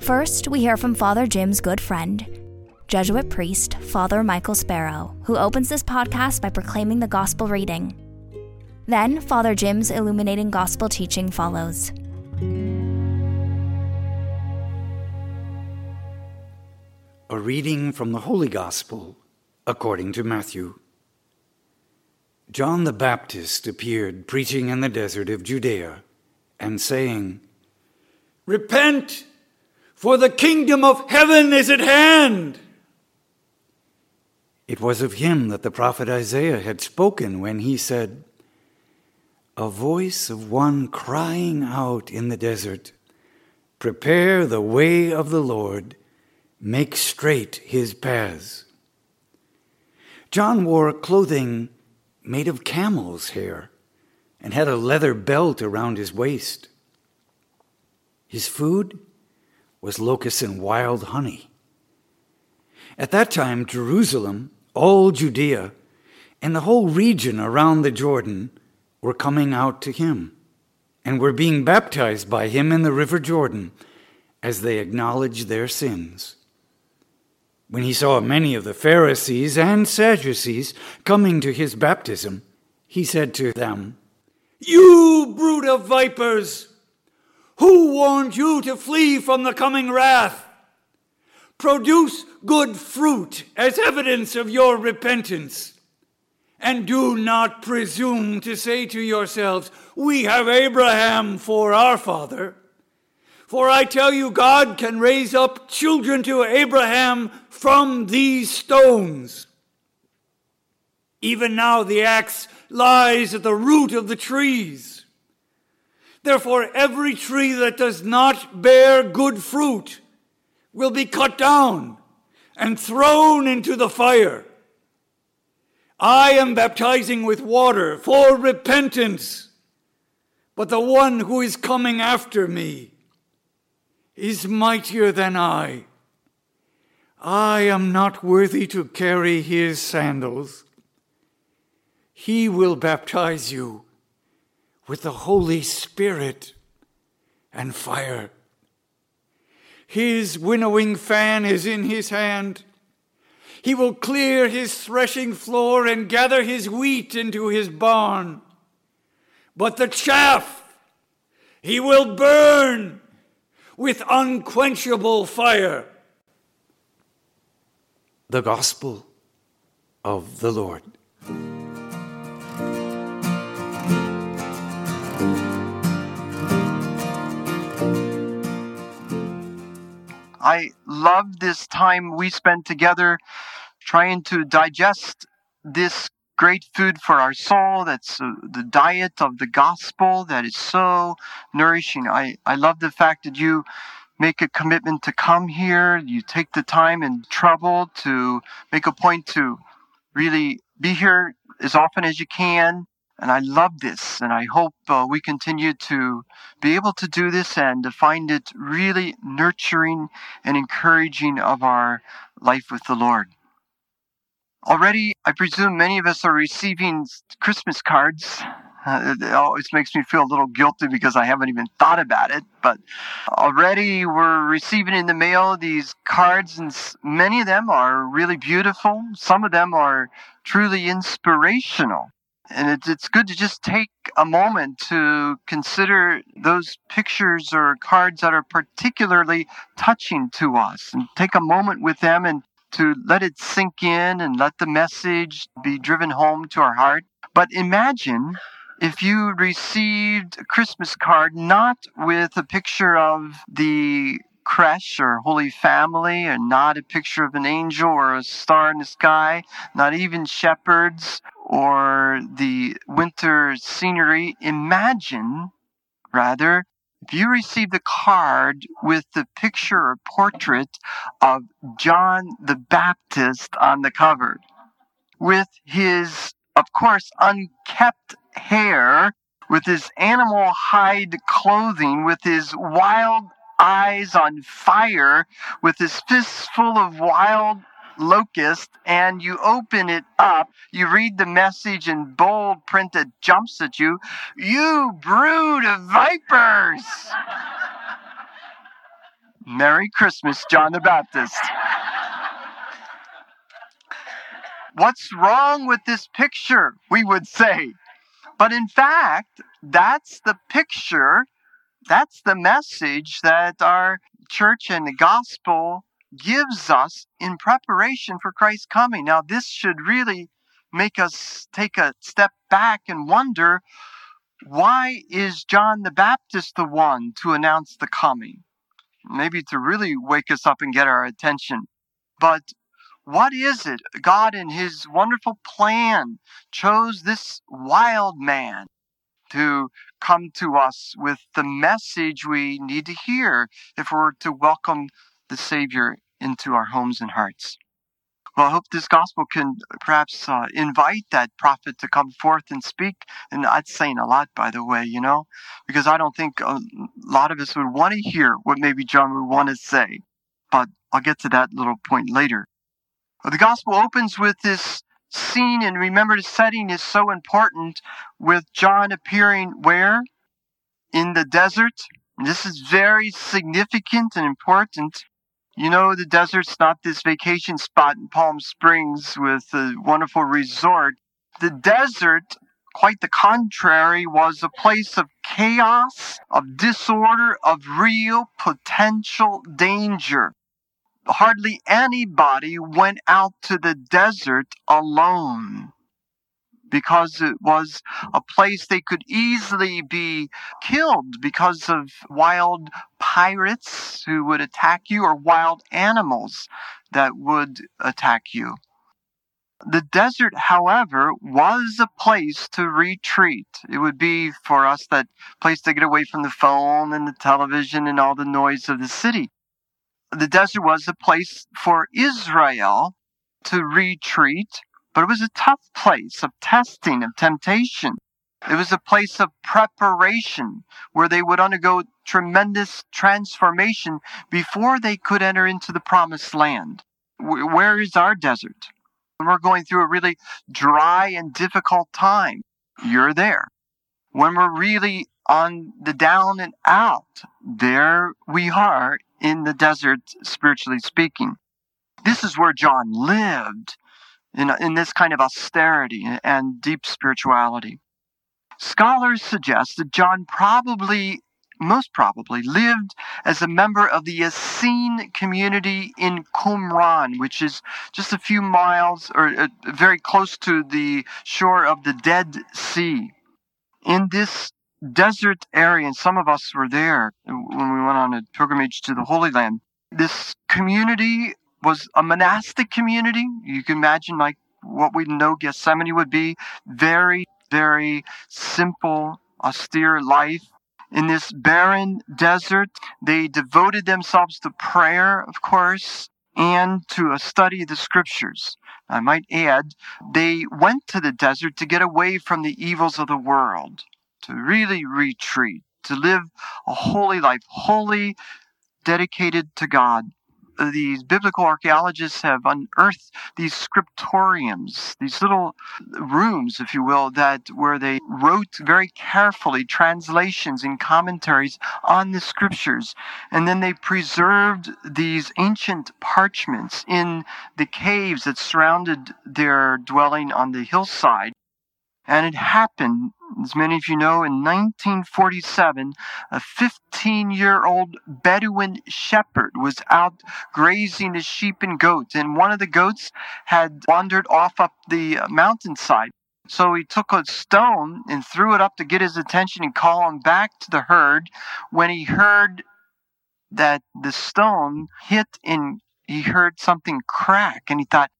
First, we hear from Father Jim's good friend, Jesuit priest Father Michael Sparough, who opens this podcast by proclaiming the gospel reading. Then, Father Jim's illuminating gospel teaching follows. A reading from the Holy Gospel according to Matthew. John the Baptist appeared preaching in the desert of Judea and saying, Repent! For the kingdom of heaven is at hand. It was of him that the prophet Isaiah had spoken when he said, A voice of one crying out in the desert, Prepare the way of the Lord, make straight his paths. John wore clothing made of camel's hair and had a leather belt around his waist. His food was locusts and wild honey. At that time, Jerusalem, all Judea, and the whole region around the Jordan were coming out to him and were being baptized by him in the river Jordan as they acknowledged their sins. When he saw many of the Pharisees and Sadducees coming to his baptism, he said to them, You brood of vipers! Who warned you to flee from the coming wrath? Produce good fruit as evidence of your repentance. And do not presume to say to yourselves, We have Abraham for our father. For I tell you, God can raise up children to Abraham from these stones. Even now the axe lies at the root of the trees. Therefore, every tree that does not bear good fruit will be cut down and thrown into the fire. I am baptizing with water for repentance, but the one who is coming after me is mightier than I. I am not worthy to carry his sandals. He will baptize you with the Holy Spirit and fire. His winnowing fan is in his hand. He will clear his threshing floor and gather his wheat into his barn. But the chaff he will burn with unquenchable fire. The Gospel of the Lord. I love this time we spend together trying to digest this great food for our soul. That's uh, the diet of the gospel that is so nourishing. I, I love the fact that you make a commitment to come here. You take the time and trouble to make a point to really be here as often as you can. And I love this, and I hope uh, we continue to be able to do this and to find it really nurturing and encouraging of our life with the Lord. Already, I presume many of us are receiving Christmas cards. Uh, it always makes me feel a little guilty because I haven't even thought about it. But already we're receiving in the mail these cards, and many of them are really beautiful. Some of them are truly inspirational. And it's, it's good to just take a moment to consider those pictures or cards that are particularly touching to us and take a moment with them and to let it sink in and let the message be driven home to our heart. But imagine if you received a Christmas card not with a picture of the creche or Holy Family, and not a picture of an angel or a star in the sky, not even shepherds or the winter scenery. Imagine, rather, if you received a card with the picture or portrait of John the Baptist on the cover, with his, of course, unkept hair, with his animal hide clothing, with his wild eyes on fire, with his fists full of wild locust and you open it up, you read the message in bold print that jumps at you, you brood of vipers. Merry Christmas, John the Baptist. What's wrong with this picture? We would say. But in fact, that's the picture, that's the message that our church and the gospel gives us in preparation for Christ's coming. Now, this should really make us take a step back and wonder why is John the Baptist the one to announce the coming? Maybe to really wake us up and get our attention. But what is it? God, in His wonderful plan, chose this wild man to come to us with the message we need to hear if we're to welcome the Savior into our homes and hearts. Well, I hope this gospel can perhaps uh, invite that prophet to come forth and speak. And that's saying a lot, by the way, you know, because I don't think a lot of us would want to hear what maybe John would want to say. But I'll get to that little point later. The gospel opens with this scene, and remember the setting is so important with John appearing where? In the desert. This is very significant and important. You know, the desert's not this vacation spot in Palm Springs with a wonderful resort. The desert, quite the contrary, was a place of chaos, of disorder, of real potential danger. Hardly anybody went out to the desert alone because it was a place they could easily be killed because of wild pirates who would attack you or wild animals that would attack you. The desert, however, was a place to retreat. It would be for us that place to get away from the phone and the television and all the noise of the city. The desert was a place for Israel to retreat but it was a tough place of testing, of temptation. It was a place of preparation where they would undergo tremendous transformation before they could enter into the promised land. Where is our desert? When we're going through a really dry and difficult time, you're there. When we're really on the down and out, there we are in the desert, spiritually speaking. This is where John lived in, in this kind of austerity and deep spirituality. Scholars suggest that John probably, most probably, lived as a member of the Essene community in Qumran, which is just a few miles or uh, very close to the shore of the Dead Sea. In this desert area, and some of us were there when we went on a pilgrimage to the Holy Land. This community was a monastic community. You can imagine like what we know Gethsemani would be. Very, very simple, austere life. In this barren desert, they devoted themselves to prayer, of course, and to a study of the scriptures. I might add, they went to the desert to get away from the evils of the world, to really retreat, to live a holy life, holy, dedicated to God these biblical archaeologists have unearthed these scriptoriums, these little rooms, if you will, that where they wrote very carefully translations and commentaries on the scriptures. And then they preserved these ancient parchments in the caves that surrounded their dwelling on the hillside. And it happened, as many of you know, in 1947, a 15 year old Bedouin shepherd was out grazing his sheep and goats, and one of the goats had wandered off up the uh, mountainside. So he took a stone and threw it up to get his attention and call him back to the herd. When he heard that the stone hit and he heard something crack, and he thought,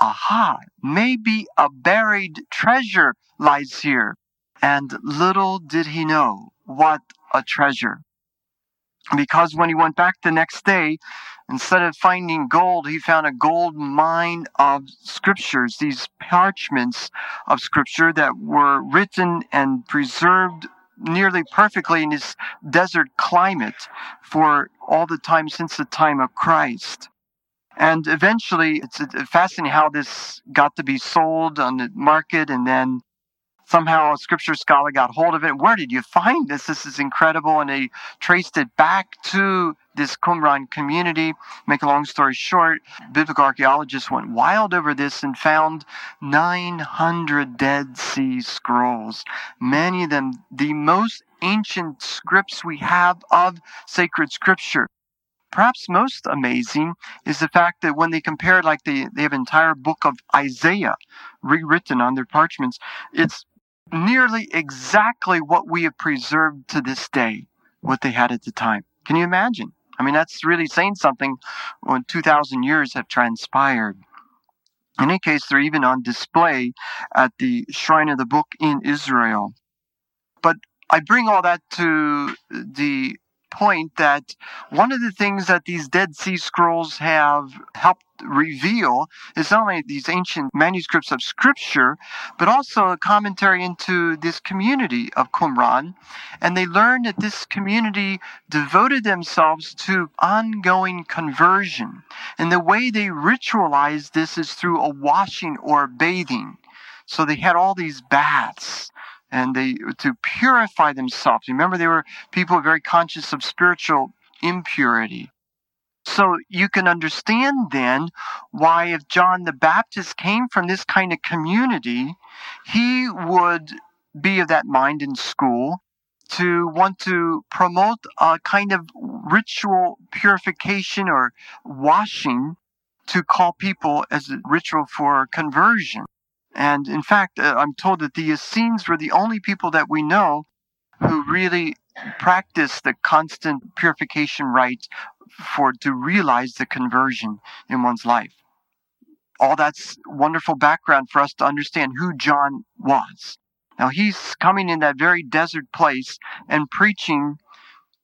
aha, maybe a buried treasure lies here. And little did he know what a treasure. because when he went back the next day, instead of finding gold, he found a gold mine of scriptures, these parchments of scripture that were written and preserved nearly perfectly in this desert climate for all the time since the time of Christ. And eventually, it's fascinating how this got to be sold on the market and then somehow a scripture scholar got hold of it. Where did you find this? This is incredible. And they traced it back to this Qumran community. Make a long story short, biblical archaeologists went wild over this and found 900 Dead Sea Scrolls. Many of them the most ancient scripts we have of sacred scripture. Perhaps most amazing is the fact that when they compared, like they, they have an entire book of Isaiah rewritten on their parchments, it's nearly exactly what we have preserved to this day, what they had at the time. Can you imagine? I mean, that's really saying something when 2,000 years have transpired. In any case, they're even on display at the Shrine of the Book in Israel. But I bring all that to the point that one of the things that these Dead Sea Scrolls have helped reveal is not only these ancient manuscripts of scripture, but also a commentary into this community of Qumran. And they learned that this community devoted themselves to ongoing conversion. And the way they ritualized this is through a washing or bathing. So they had all these baths and they to purify themselves. Remember, they were people very conscious of spiritual impurity. So you can understand then why if John the Baptist came from this kind of community, he would be of that mind in school to want to promote a kind of ritual purification or washing to call people as a ritual for conversion. And in fact, uh, I'm told that the Essenes were the only people that we know who really practiced the constant purification rite for to realize the conversion in one's life. All that's wonderful background for us to understand who John was. Now he's coming in that very desert place and preaching,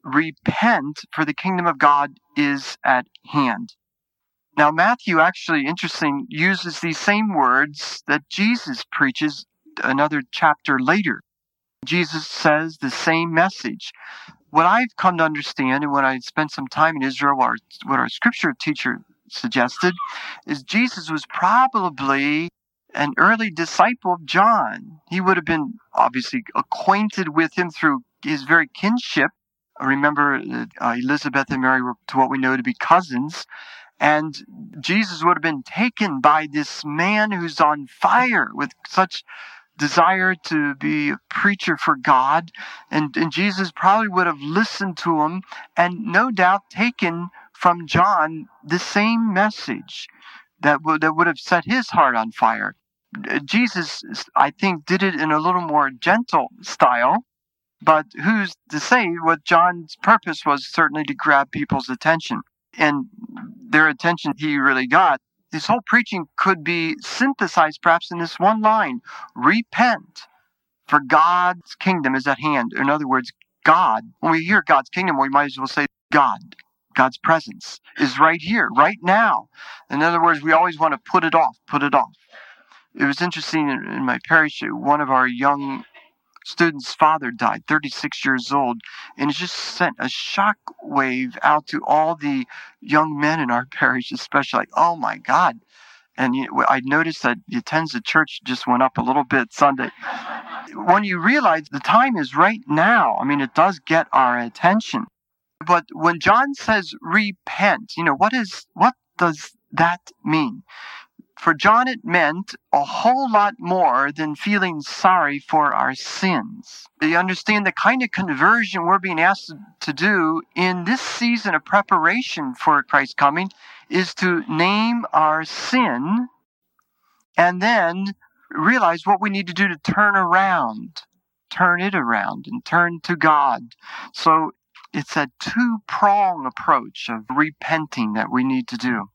repent for the kingdom of God is at hand. Now, Matthew actually, interesting, uses these same words that Jesus preaches another chapter later. Jesus says the same message. What I've come to understand, and when I spent some time in Israel, or what our scripture teacher suggested, is Jesus was probably an early disciple of John. He would have been obviously acquainted with him through his very kinship. Remember, uh, Elizabeth and Mary were, to what we know, to be cousins. And Jesus would have been taken by this man who's on fire with such desire to be a preacher for God. And, and Jesus probably would have listened to him and no doubt taken from John the same message that that would have set his heart on fire. Uh, Jesus, I think, did it in a little more gentle style. But who's to say what John's purpose was certainly to grab people's attention and their attention he really got, his whole preaching could be synthesized perhaps in this one line repent, for God's kingdom is at hand. In other words, God, when we hear God's kingdom, we might as well say God. God's presence is right here, right now. In other words, we always want to put it off, put it off. It was interesting in my parish, uh, one of our young student's father died, 36 years old, and it just sent a shock wave out to all the young men in our parish, especially like, oh my God. And I noticed that the attendance at church just went up a little bit Sunday. When you realize the time is right now, I mean, it does get our attention. But when John says repent, you know, what is, what does that mean? For John, it meant a whole lot more than feeling sorry for our sins. You understand the kind of conversion we're being asked to do in this season of preparation for Christ's coming is to name our sin and then realize what we need to do to turn around, turn it around, and turn to God. So it's a two prong approach of repenting that we need to do.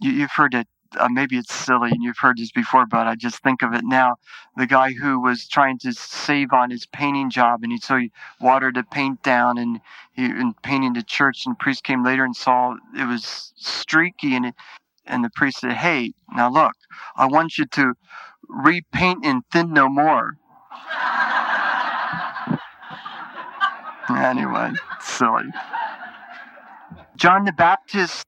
You, have heard it uh, maybe it's silly and you've heard this before, but I just think of it now. The guy who was trying to save on his painting job, and he so he watered the paint down, and he and painting the church, and the priest came later and saw it was streaky, and it, and the priest said, "Hey, now look, I want you to repaint and thin no more." anyway, silly. John the Baptist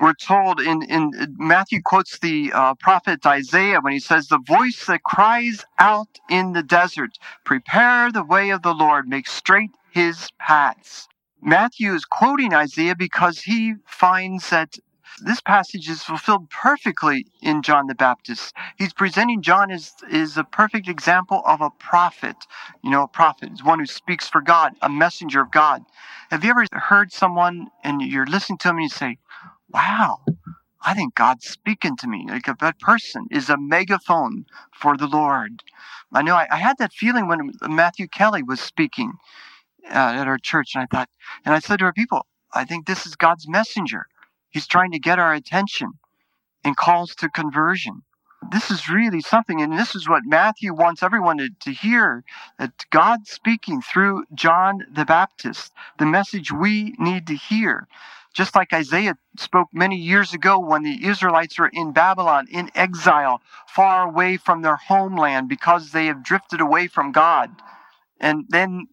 we're told in, in Matthew quotes the uh, prophet Isaiah when he says, The voice that cries out in the desert, prepare the way of the Lord, make straight his paths. Matthew is quoting Isaiah because he finds that this passage is fulfilled perfectly in John the Baptist. He's presenting John as is a perfect example of a prophet. You know, a prophet is one who speaks for God, a messenger of God. Have you ever heard someone and you're listening to them and you say, wow, I think God's speaking to me. Like that person is a megaphone for the Lord. I know I, I had that feeling when Matthew Kelly was speaking uh, at our church, and I thought, and I said to our people, I think this is God's messenger. He's trying to get our attention and calls to conversion. This is really something, and this is what Matthew wants everyone to, to hear that God's speaking through John the Baptist, the message we need to hear. Just like Isaiah spoke many years ago when the Israelites were in Babylon, in exile, far away from their homeland because they have drifted away from God. And then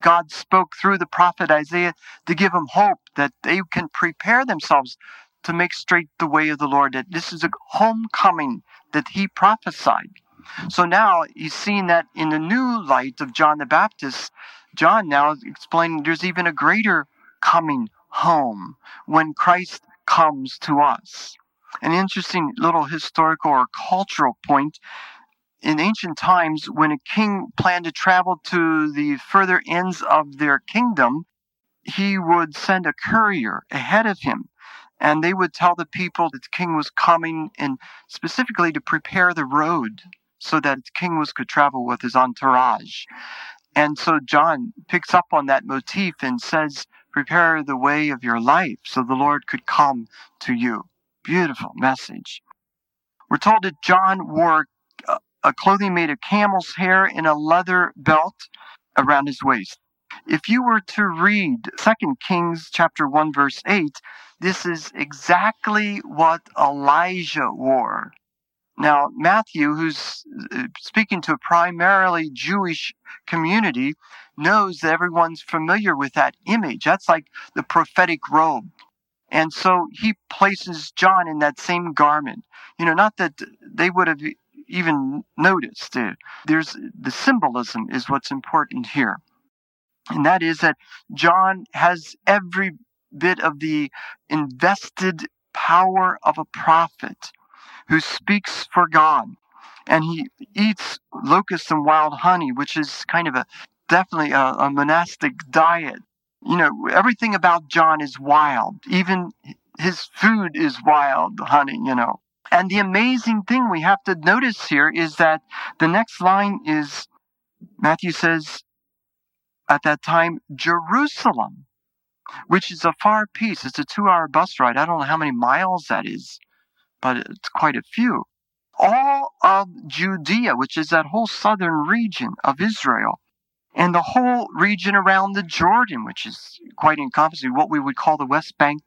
God spoke through the prophet Isaiah to give them hope that they can prepare themselves to make straight the way of the Lord, that this is a homecoming that he prophesied. So now he's seeing that in the new light of John the Baptist. John now is explaining there's even a greater coming home when Christ comes to us. An interesting little historical or cultural point. In ancient times, when a king planned to travel to the further ends of their kingdom, he would send a courier ahead of him and they would tell the people that the king was coming and specifically to prepare the road so that the king was could travel with his entourage. And so John picks up on that motif and says, prepare the way of your life so the Lord could come to you. Beautiful message. We're told that John wore a clothing made of camel's hair and a leather belt around his waist. If you were to read 2 Kings chapter 1 verse 8, this is exactly what Elijah wore. Now, Matthew, who's uh, speaking to a primarily Jewish community, knows that everyone's familiar with that image. That's like the prophetic robe. And so he places John in that same garment. You know, not that they would have even noticed. There's the symbolism is what's important here. And that is that John has every bit of the invested power of a prophet who speaks for God. And he eats locusts and wild honey, which is kind of a definitely a, a monastic diet. You know, everything about John is wild. Even his food is wild honey, you know. And the amazing thing we have to notice here is that the next line is Matthew says, at that time, Jerusalem, which is a far piece. It's a two hour bus ride. I don't know how many miles that is, but it's quite a few. All of Judea, which is that whole southern region of Israel, and the whole region around the Jordan, which is quite encompassing, what we would call the West Bank,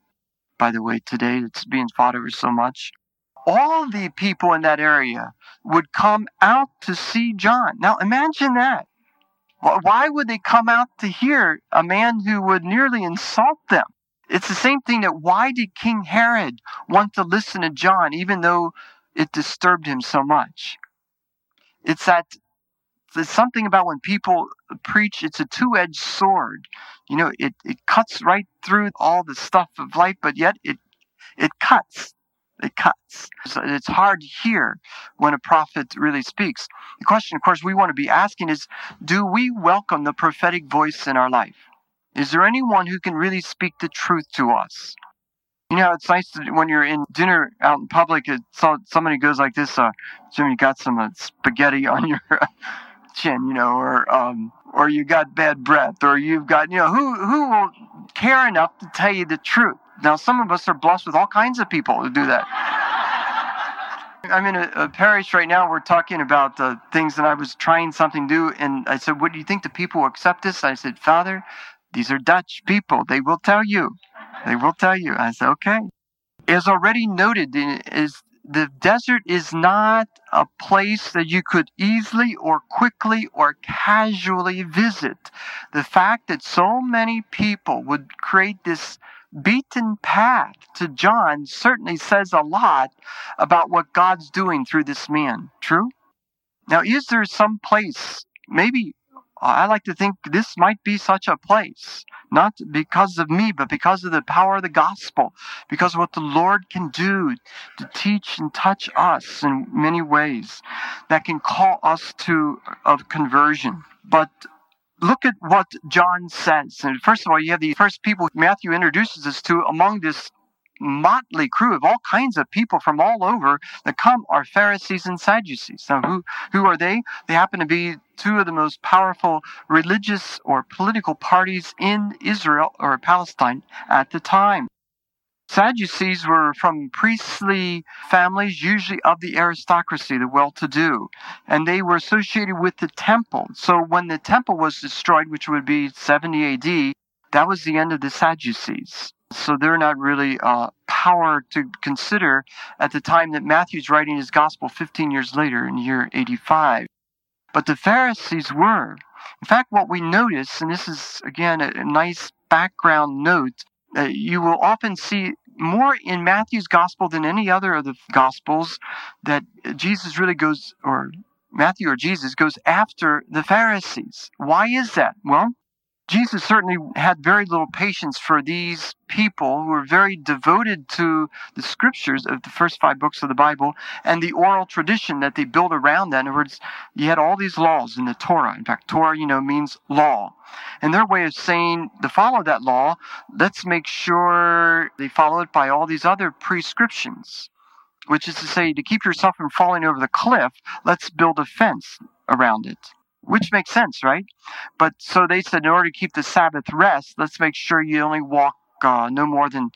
by the way, today it's being fought over so much. All the people in that area would come out to see John. Now imagine that. Why would they come out to hear a man who would nearly insult them? It's the same thing that why did King Herod want to listen to John even though it disturbed him so much? It's that there's something about when people preach, it's a two edged sword. You know, it, it cuts right through all the stuff of life, but yet it, it cuts. It cuts. So it's hard to hear when a prophet really speaks. The question, of course, we want to be asking is do we welcome the prophetic voice in our life? Is there anyone who can really speak the truth to us? You know, it's nice to, when you're in dinner out in public, it, so somebody goes like this, uh, Jim, you got some uh, spaghetti on your chin, you know, or um, or you got bad breath, or you've got, you know, who who will care enough to tell you the truth? Now, some of us are blessed with all kinds of people who do that. I'm in a, a parish right now. We're talking about uh, things, and I was trying something new. And I said, What do you think the people will accept this? I said, Father, these are Dutch people. They will tell you. They will tell you. I said, Okay. As already noted, is the desert is not a place that you could easily or quickly or casually visit. The fact that so many people would create this beaten path to John certainly says a lot about what God's doing through this man. True? Now, is there some place, maybe I like to think this might be such a place, not because of me, but because of the power of the gospel, because of what the Lord can do to teach and touch us in many ways that can call us to of conversion. But look at what John says. And first of all, you have the first people Matthew introduces us to among this motley crew of all kinds of people from all over that come are Pharisees and Sadducees. Now, who, who are they? They happen to be two of the most powerful religious or political parties in Israel or Palestine at the time. Sadducees were from priestly families, usually of the aristocracy, the well to do, and they were associated with the temple. So when the temple was destroyed, which would be 70 AD, that was the end of the Sadducees. So they're not really uh, power to consider at the time that Matthew's writing his gospel 15 years later in year 85. But the Pharisees were. In fact, what we notice, and this is again a, a nice background note, uh, you will often see more in Matthew's gospel than any other of the gospels that Jesus really goes, or Matthew or Jesus goes after the Pharisees. Why is that? Well, Jesus certainly had very little patience for these people who were very devoted to the scriptures of the first five books of the Bible and the oral tradition that they built around that. In other words, you had all these laws in the Torah. In fact, Torah, you know, means law. And their way of saying to follow that law, let's make sure they follow it by all these other prescriptions, which is to say, to keep yourself from falling over the cliff, let's build a fence around it which makes sense, right? But so they said, in order to keep the Sabbath rest, let's make sure you only walk uh, no more than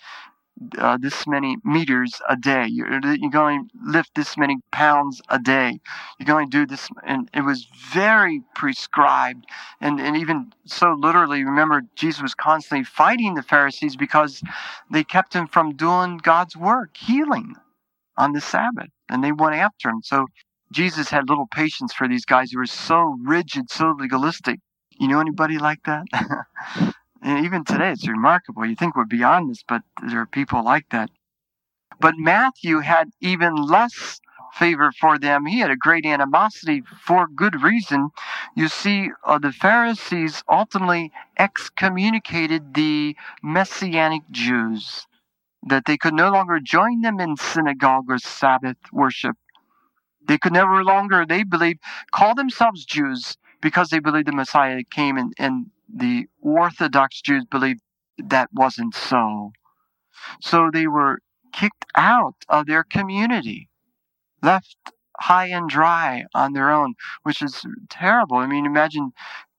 uh, this many meters a day. You're, you can only lift this many pounds a day. You're going to do this, and it was very prescribed. And, and even so, literally, remember, Jesus was constantly fighting the Pharisees because they kept him from doing God's work, healing on the Sabbath, and they went after him. So Jesus had little patience for these guys who were so rigid, so legalistic. You know anybody like that? even today, it's remarkable. You think we're beyond this, but there are people like that. But Matthew had even less favor for them. He had a great animosity for good reason. You see, uh, the Pharisees ultimately excommunicated the Messianic Jews, that they could no longer join them in synagogue or Sabbath worship. They could never longer, they believe, call themselves Jews because they believed the Messiah came and, and the Orthodox Jews believed that wasn't so. So they were kicked out of their community, left high and dry on their own, which is terrible. I mean, imagine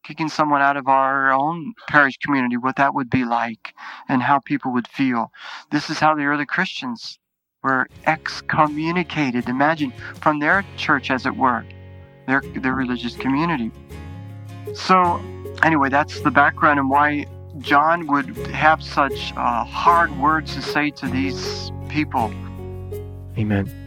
kicking someone out of our own parish community, what that would be like and how people would feel. This is how the early Christians were excommunicated, imagine, from their church, as it were, their, their religious community. So, anyway, that's the background and why John would have such uh, hard words to say to these people. Amen.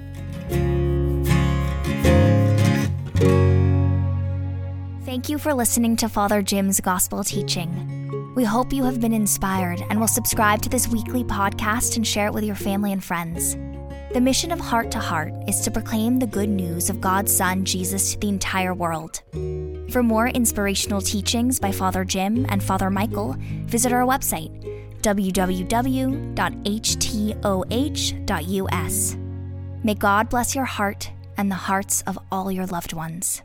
Thank you for listening to Father Jim's gospel teaching. We hope you have been inspired and will subscribe to this weekly podcast and share it with your family and friends. The mission of Heart to Heart is to proclaim the good news of God's Son, Jesus, to the entire world. For more inspirational teachings by Father Jim and Father Michael, visit our website, www.htoh.us. May God bless your heart and the hearts of all your loved ones.